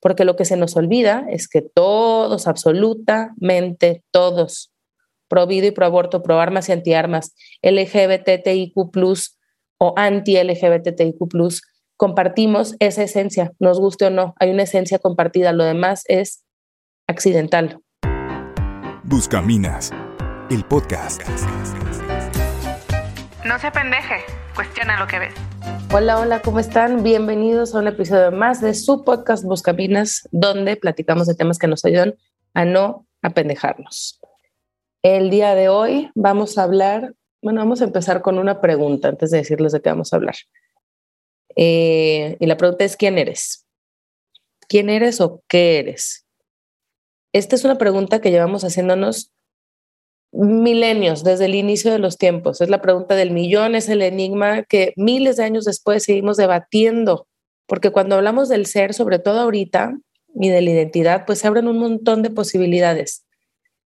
porque lo que se nos olvida es que todos, absolutamente todos, pro vida y pro aborto, pro armas y antiarmas, LGBTIQ o anti-LGBTIQ compartimos esa esencia, nos guste o no, hay una esencia compartida, lo demás es accidental. Buscaminas, el podcast. No se pendeje, cuestiona lo que ves. Hola, hola, ¿cómo están? Bienvenidos a un episodio más de su podcast Buscaminas, donde platicamos de temas que nos ayudan a no apendejarnos. El día de hoy vamos a hablar, bueno, vamos a empezar con una pregunta antes de decirles de qué vamos a hablar. Eh, y la pregunta es, ¿quién eres? ¿Quién eres o qué eres? Esta es una pregunta que llevamos haciéndonos milenios, desde el inicio de los tiempos. Es la pregunta del millón, es el enigma que miles de años después seguimos debatiendo, porque cuando hablamos del ser, sobre todo ahorita, y de la identidad, pues se abren un montón de posibilidades.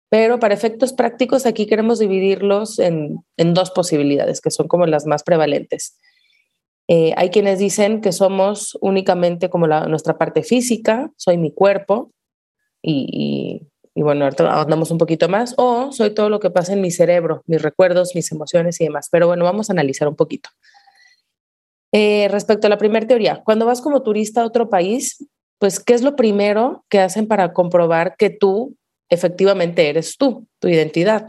Pero para efectos prácticos, aquí queremos dividirlos en, en dos posibilidades, que son como las más prevalentes. Eh, hay quienes dicen que somos únicamente como la, nuestra parte física, soy mi cuerpo, y, y, bueno, ahora andamos un poquito más, o soy todo lo que pasa en mi cerebro, mis recuerdos, mis emociones y demás. Pero bueno, vamos a analizar un poquito. Eh, respecto a la primera teoría, cuando vas como turista a otro país, pues, ¿qué es lo primero que hacen para comprobar que tú efectivamente eres tú, tu identidad?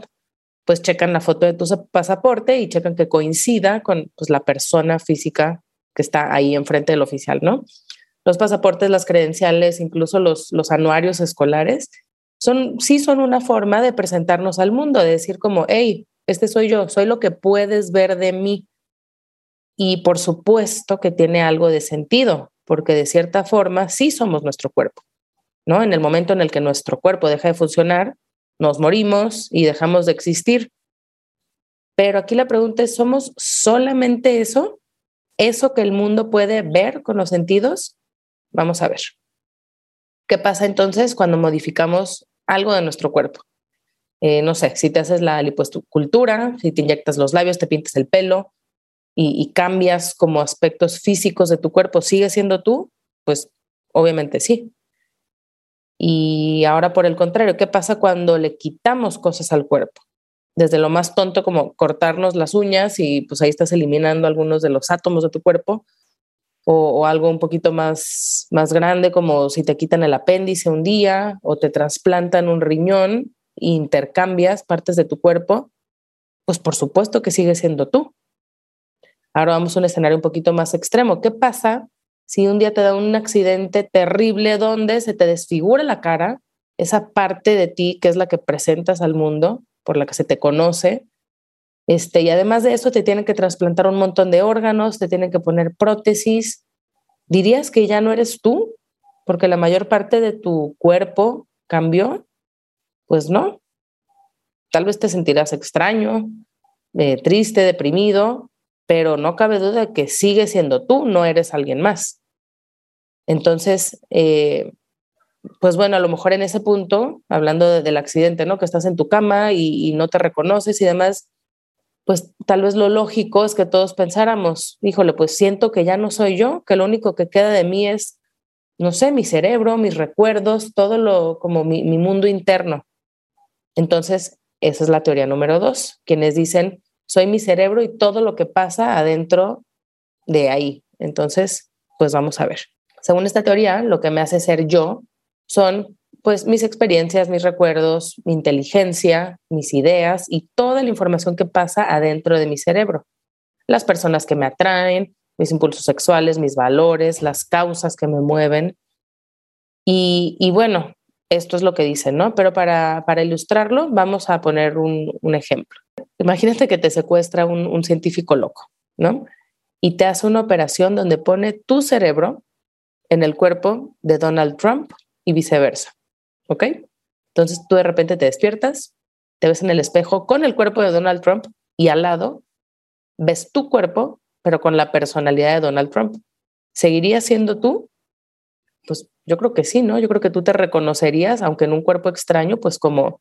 pues checan la foto de tu pasaporte y checan que coincida con pues, la persona física que está ahí enfrente del oficial, ¿no? Los pasaportes, las credenciales, incluso los, los anuarios escolares, son, sí son una forma de presentarnos al mundo, de decir como, hey, este soy yo, soy lo que puedes ver de mí. Y por supuesto que tiene algo de sentido, porque de cierta forma sí somos nuestro cuerpo, ¿no? En el momento en el que nuestro cuerpo deja de funcionar, nos morimos y dejamos de existir. Pero aquí la pregunta es, ¿somos solamente eso? ¿Eso que el mundo puede ver con los sentidos? Vamos a ver. ¿Qué pasa entonces cuando modificamos algo de nuestro cuerpo? Eh, no sé, si te haces la lipoescultura, si te inyectas los labios, te pintas el pelo y, y cambias como aspectos físicos de tu cuerpo, ¿sigue siendo tú? Pues obviamente sí. Y ahora por el contrario, ¿qué pasa cuando le quitamos cosas al cuerpo? Desde lo más tonto como cortarnos las uñas y pues ahí estás eliminando algunos de los átomos de tu cuerpo, o, algo un poquito más, más grande como si te quitan el apéndice un día o te trasplantan un riñón e intercambias partes de tu cuerpo, pues por supuesto que sigue siendo tú. Ahora vamos a un escenario un poquito más extremo. ¿Qué pasa si un día te da un accidente terrible donde se te desfigura la cara, esa parte de ti que es la que presentas al mundo, por la que se te conoce, este, y además de eso te tienen que trasplantar un montón de órganos, te tienen que poner prótesis, ¿dirías que ya no eres tú? Porque la mayor parte de tu cuerpo cambió. Pues no. Tal vez te sentirás extraño, eh, triste, deprimido, pero no cabe duda que sigue siendo tú, no eres alguien más. Entonces, eh, pues bueno, a lo mejor en ese punto, hablando del accidente, ¿no? Que estás en tu cama y, no te reconoces y demás, pues tal vez lo lógico es que todos pensáramos, híjole, pues siento que ya no soy yo, que lo único que queda de mí es, no sé, mi cerebro, mis recuerdos, todo lo, como mi, mi mundo interno. Entonces, esa es la teoría número dos, quienes dicen, soy mi cerebro y todo lo que pasa adentro de ahí. Entonces, pues vamos a ver. Según esta teoría, lo que me hace ser yo son pues mis experiencias, mis recuerdos, mi inteligencia, mis ideas y toda la información que pasa adentro de mi cerebro. Las personas que me atraen, mis impulsos sexuales, mis valores, las causas que me mueven. Y, y bueno, esto es lo que dicen, ¿no? Pero para, para ilustrarlo, vamos a poner un, un ejemplo. Imagínate que te secuestra un, científico loco, ¿no? Y te hace una operación donde pone tu cerebro en el cuerpo de Donald Trump y viceversa, ¿ok? Entonces tú de repente te despiertas, te ves en el espejo con el cuerpo de Donald Trump y al lado ves tu cuerpo, pero con la personalidad de Donald Trump. ¿Seguirías siendo tú? Pues yo creo que sí, ¿no? Yo creo que tú te reconocerías, aunque en un cuerpo extraño, pues como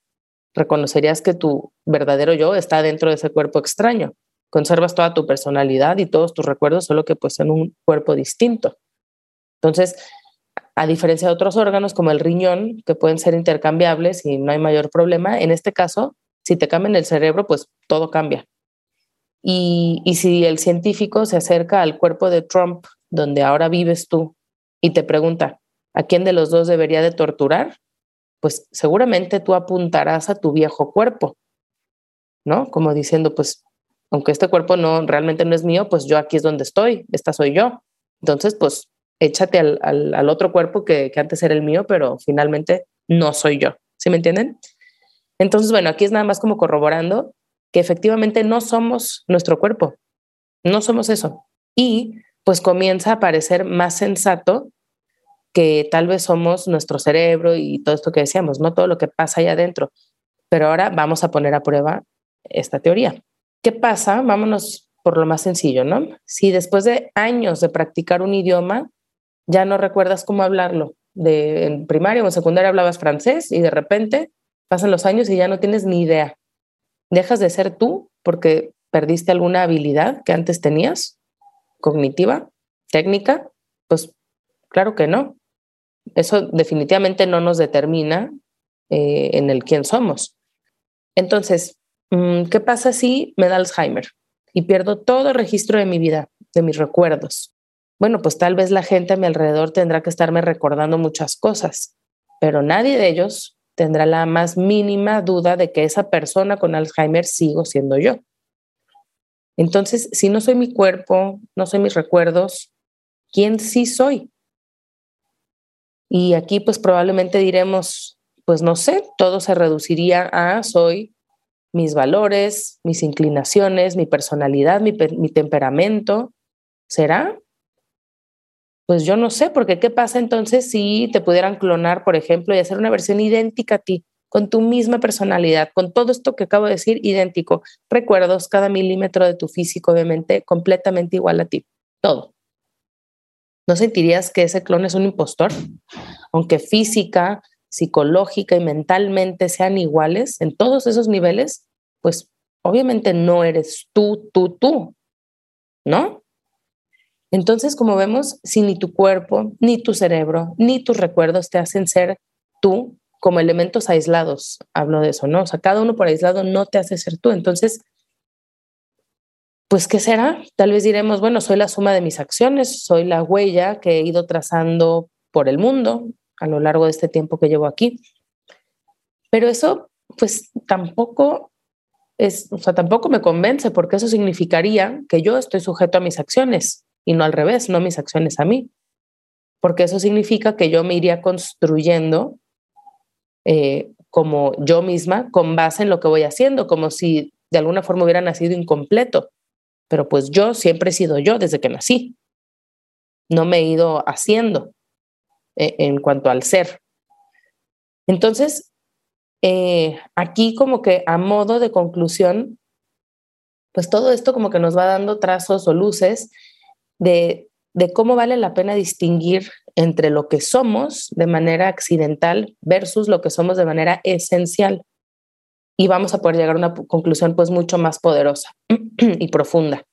reconocerías que tu verdadero yo está dentro de ese cuerpo extraño. Conservas toda tu personalidad y todos tus recuerdos, solo que pues en un cuerpo distinto. Entonces, A diferencia de otros órganos como el riñón, que pueden ser intercambiables y no hay mayor problema, en este caso, si te cambian el cerebro, pues todo cambia. Y, y si el científico se acerca al cuerpo de Trump, donde ahora vives tú, y te pregunta, ¿a quién de los dos debería de torturar? Pues seguramente tú apuntarás a tu viejo cuerpo, ¿no? Como diciendo, pues, aunque este cuerpo no realmente no es mío, pues yo aquí es donde estoy, esta soy yo. Entonces, pues échate al, al, otro cuerpo que, que, antes era el mío, pero finalmente no soy yo. ¿Sí me entienden? Entonces, bueno, aquí es nada más como corroborando que efectivamente no somos nuestro cuerpo, no somos eso. Y pues comienza a parecer más sensato que tal vez somos nuestro cerebro y todo esto que decíamos, no todo lo que pasa allá adentro. Pero ahora vamos a poner a prueba esta teoría. ¿Qué pasa? Vámonos por lo más sencillo, ¿no? Si después de años de practicar un idioma ya no recuerdas cómo hablarlo, de en primaria o en secundaria hablabas francés y de repente pasan los años y ya no tienes ni idea. ¿Dejas de ser tú porque perdiste alguna habilidad que antes tenías? ¿Cognitiva? ¿Técnica? Pues claro que no. Eso definitivamente no nos determina eh, en el quién somos. Entonces, mm, ¿qué pasa si me da Alzheimer y pierdo todo el registro de mi vida, de mis recuerdos? Bueno, pues tal vez la gente a mi alrededor tendrá que estarme recordando muchas cosas, pero nadie de ellos tendrá la más mínima duda de que esa persona con Alzheimer sigo siendo yo. Entonces, si no soy mi cuerpo, no soy mis recuerdos, ¿quién sí soy? Y aquí pues probablemente diremos, pues no sé, todo se reduciría a soy mis valores, mis inclinaciones, mi personalidad, mi, mi temperamento. ¿Será? Pues yo no sé, porque ¿qué pasa entonces si te pudieran clonar, por ejemplo, y hacer una versión idéntica a ti, con tu misma personalidad, con todo esto que acabo de decir, idéntico, recuerdos, cada milímetro de tu físico, obviamente, completamente igual a ti, todo. ¿No sentirías que ese clon es un impostor? Aunque física, psicológica y mentalmente sean iguales en todos esos niveles, pues obviamente no eres tú, tú, tú, ¿no? Entonces, como vemos, si ni tu cuerpo, ni tu cerebro, ni tus recuerdos te hacen ser tú como elementos aislados, hablo de eso, ¿no? O sea, cada uno por aislado no te hace ser tú. Entonces, pues, ¿qué será? Tal vez diremos, bueno, soy la suma de mis acciones, soy la huella que he ido trazando por el mundo a lo largo de este tiempo que llevo aquí. Pero eso, pues, tampoco es, o sea, tampoco me convence porque eso significaría que yo estoy sujeto a mis acciones y no al revés, no mis acciones a mí. Porque eso significa que yo me iría construyendo eh, como yo misma con base en lo que voy haciendo, como si de alguna forma hubiera nacido incompleto pero pues yo siempre he sido yo desde que nací. No me he ido haciendo eh, en cuanto al ser. Entonces, eh, aquí como que a modo de conclusión, pues todo esto como que nos va dando trazos o luces de, de cómo vale la pena distinguir entre lo que somos de manera accidental versus lo que somos de manera esencial y vamos a poder llegar a una conclusión pues mucho más poderosa y profunda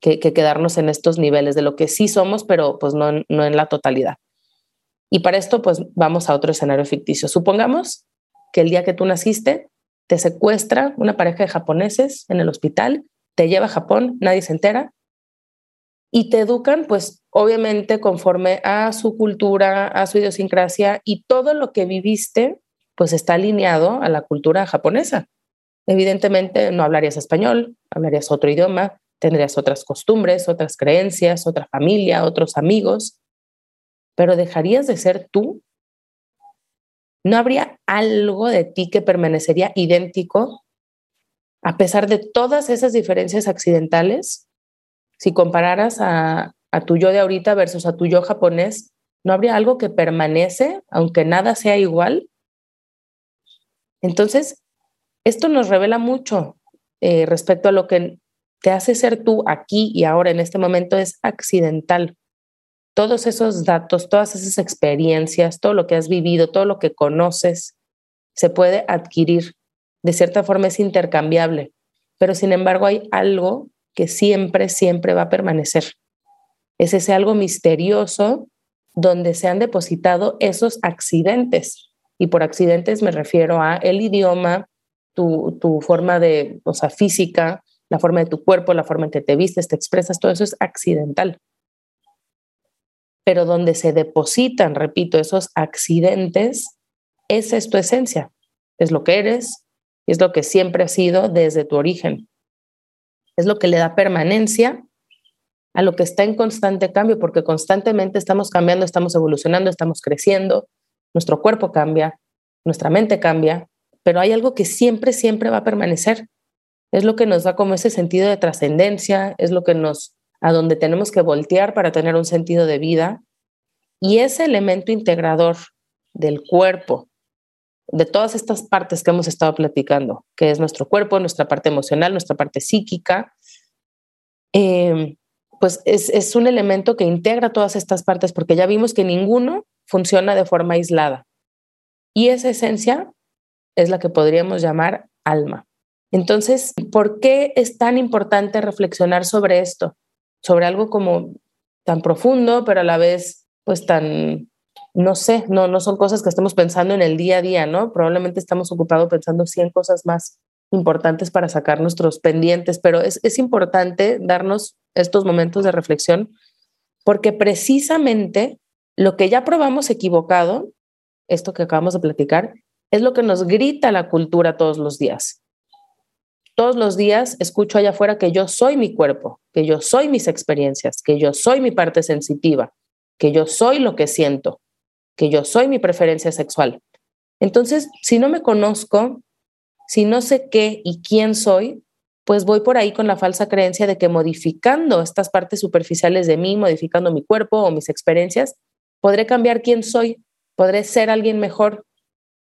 que, quedarnos en estos niveles de lo que sí somos, pero pues no, no en la totalidad. Y para esto pues vamos a otro escenario ficticio. Supongamos que el día que tú naciste te secuestra una pareja de japoneses en el hospital, te lleva a Japón, nadie se entera y te educan pues obviamente conforme a su cultura, a su idiosincrasia y todo lo que viviste pues está alineado a la cultura japonesa. Evidentemente no hablarías español, hablarías otro idioma, tendrías otras costumbres, otras creencias, otra familia, otros amigos, pero dejarías de ser tú. ¿No habría algo de ti que permanecería idéntico a pesar de todas esas diferencias accidentales? Si compararas a, a tu yo de ahorita versus a tu yo japonés, ¿no habría algo que permanece aunque nada sea igual? Entonces, esto nos revela mucho eh, respecto a lo que te hace ser tú aquí y ahora en este momento es accidental. Todos esos datos, todas esas experiencias, todo lo que has vivido, todo lo que conoces, se puede adquirir. De cierta forma es intercambiable, pero sin embargo hay algo que siempre, siempre va a permanecer. Es ese algo misterioso donde se han depositado esos accidentes. Y por accidentes me refiero a el idioma, tu, tu forma de, o sea, física, la forma de tu cuerpo, la forma en que te vistes, te expresas, todo eso es accidental. Pero donde se depositan, repito, esos accidentes, esa es tu esencia, es lo que eres es lo que siempre has sido desde tu origen. Es lo que le da permanencia a lo que está en constante cambio, porque constantemente estamos cambiando, estamos evolucionando, estamos creciendo, nuestro cuerpo cambia, nuestra mente cambia, pero hay algo que siempre, siempre va a permanecer. Es lo que nos da como ese sentido de trascendencia, es lo que nos, a donde tenemos que voltear para tener un sentido de vida. Y ese elemento integrador del cuerpo, de todas estas partes que hemos estado platicando, que es nuestro cuerpo, nuestra parte emocional, nuestra parte psíquica, eh, pues es, un elemento que integra todas estas partes porque ya vimos que ninguno funciona de forma aislada. Y esa esencia es la que podríamos llamar alma. Entonces, ¿por qué es tan importante reflexionar sobre esto? Sobre algo como tan profundo, pero a la vez, pues tan, no sé, no, no son cosas que estemos pensando en el día a día, ¿no? Probablemente estamos ocupados pensando 100 cosas más importantes para sacar nuestros pendientes, pero es, es importante darnos estos momentos de reflexión porque precisamente lo que ya probamos equivocado, esto que acabamos de platicar, es lo que nos grita la cultura todos los días. Todos los días escucho allá afuera que yo soy mi cuerpo, que yo soy mis experiencias, que yo soy mi parte sensitiva, que yo soy lo que siento, que yo soy mi preferencia sexual. Entonces, si no me conozco, si no sé qué y quién soy, pues voy por ahí con la falsa creencia de que modificando estas partes superficiales de mí, modificando mi cuerpo o mis experiencias, podré cambiar quién soy, podré ser alguien mejor.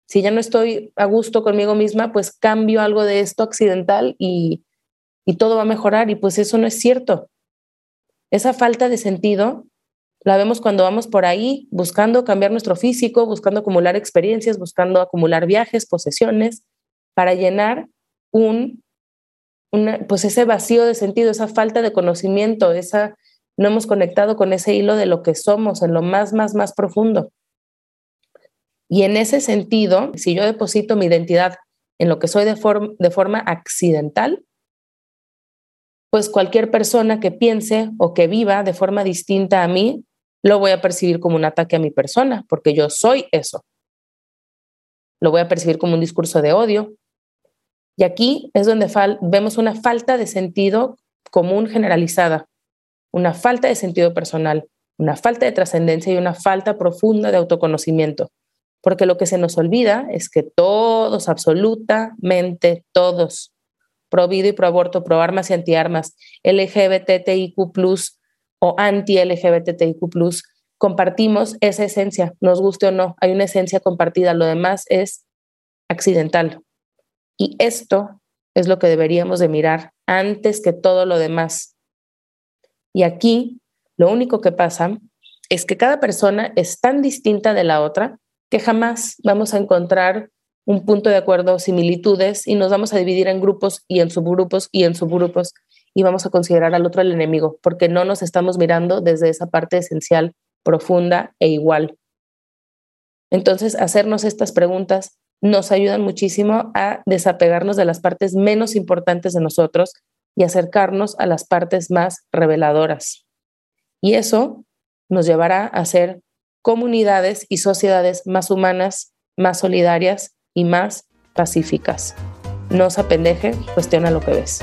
Si ya no estoy a gusto conmigo misma, pues cambio algo de esto accidental y, y todo va a mejorar y pues eso no es cierto. Esa falta de sentido la vemos cuando vamos por ahí buscando cambiar nuestro físico, buscando acumular experiencias, buscando acumular viajes, posesiones, para llenar un, pues ese vacío de sentido, esa falta de conocimiento, esa, no hemos conectado con ese hilo de lo que somos en lo más, más, más profundo. Y en ese sentido, si yo deposito mi identidad en lo que soy de, de forma accidental, pues cualquier persona que piense o que viva de forma distinta a mí, lo voy a percibir como un ataque a mi persona, porque yo soy eso. Lo voy a percibir como un discurso de odio, y aquí es donde vemos una falta de sentido común generalizada, una falta de sentido personal, una falta de trascendencia y una falta profunda de autoconocimiento. Porque lo que se nos olvida es que todos, absolutamente todos, pro vida y pro aborto, pro armas y antiarmas, LGBTIQ o anti-LGBTIQ compartimos esa esencia, nos guste o no, hay una esencia compartida, lo demás es accidental, y esto es lo que deberíamos de mirar antes que todo lo demás. Y aquí lo único que pasa es que cada persona es tan distinta de la otra que jamás vamos a encontrar un punto de acuerdo, similitudes, y nos vamos a dividir en grupos y en subgrupos y en subgrupos y vamos a considerar al otro el enemigo, porque no nos estamos mirando desde esa parte esencial, profunda e igual. Entonces, hacernos estas preguntas nos ayudan muchísimo a desapegarnos de las partes menos importantes de nosotros y acercarnos a las partes más reveladoras. Y eso nos llevará a ser comunidades y sociedades más humanas, más solidarias y más pacíficas. No se apendeje, cuestiona lo que ves.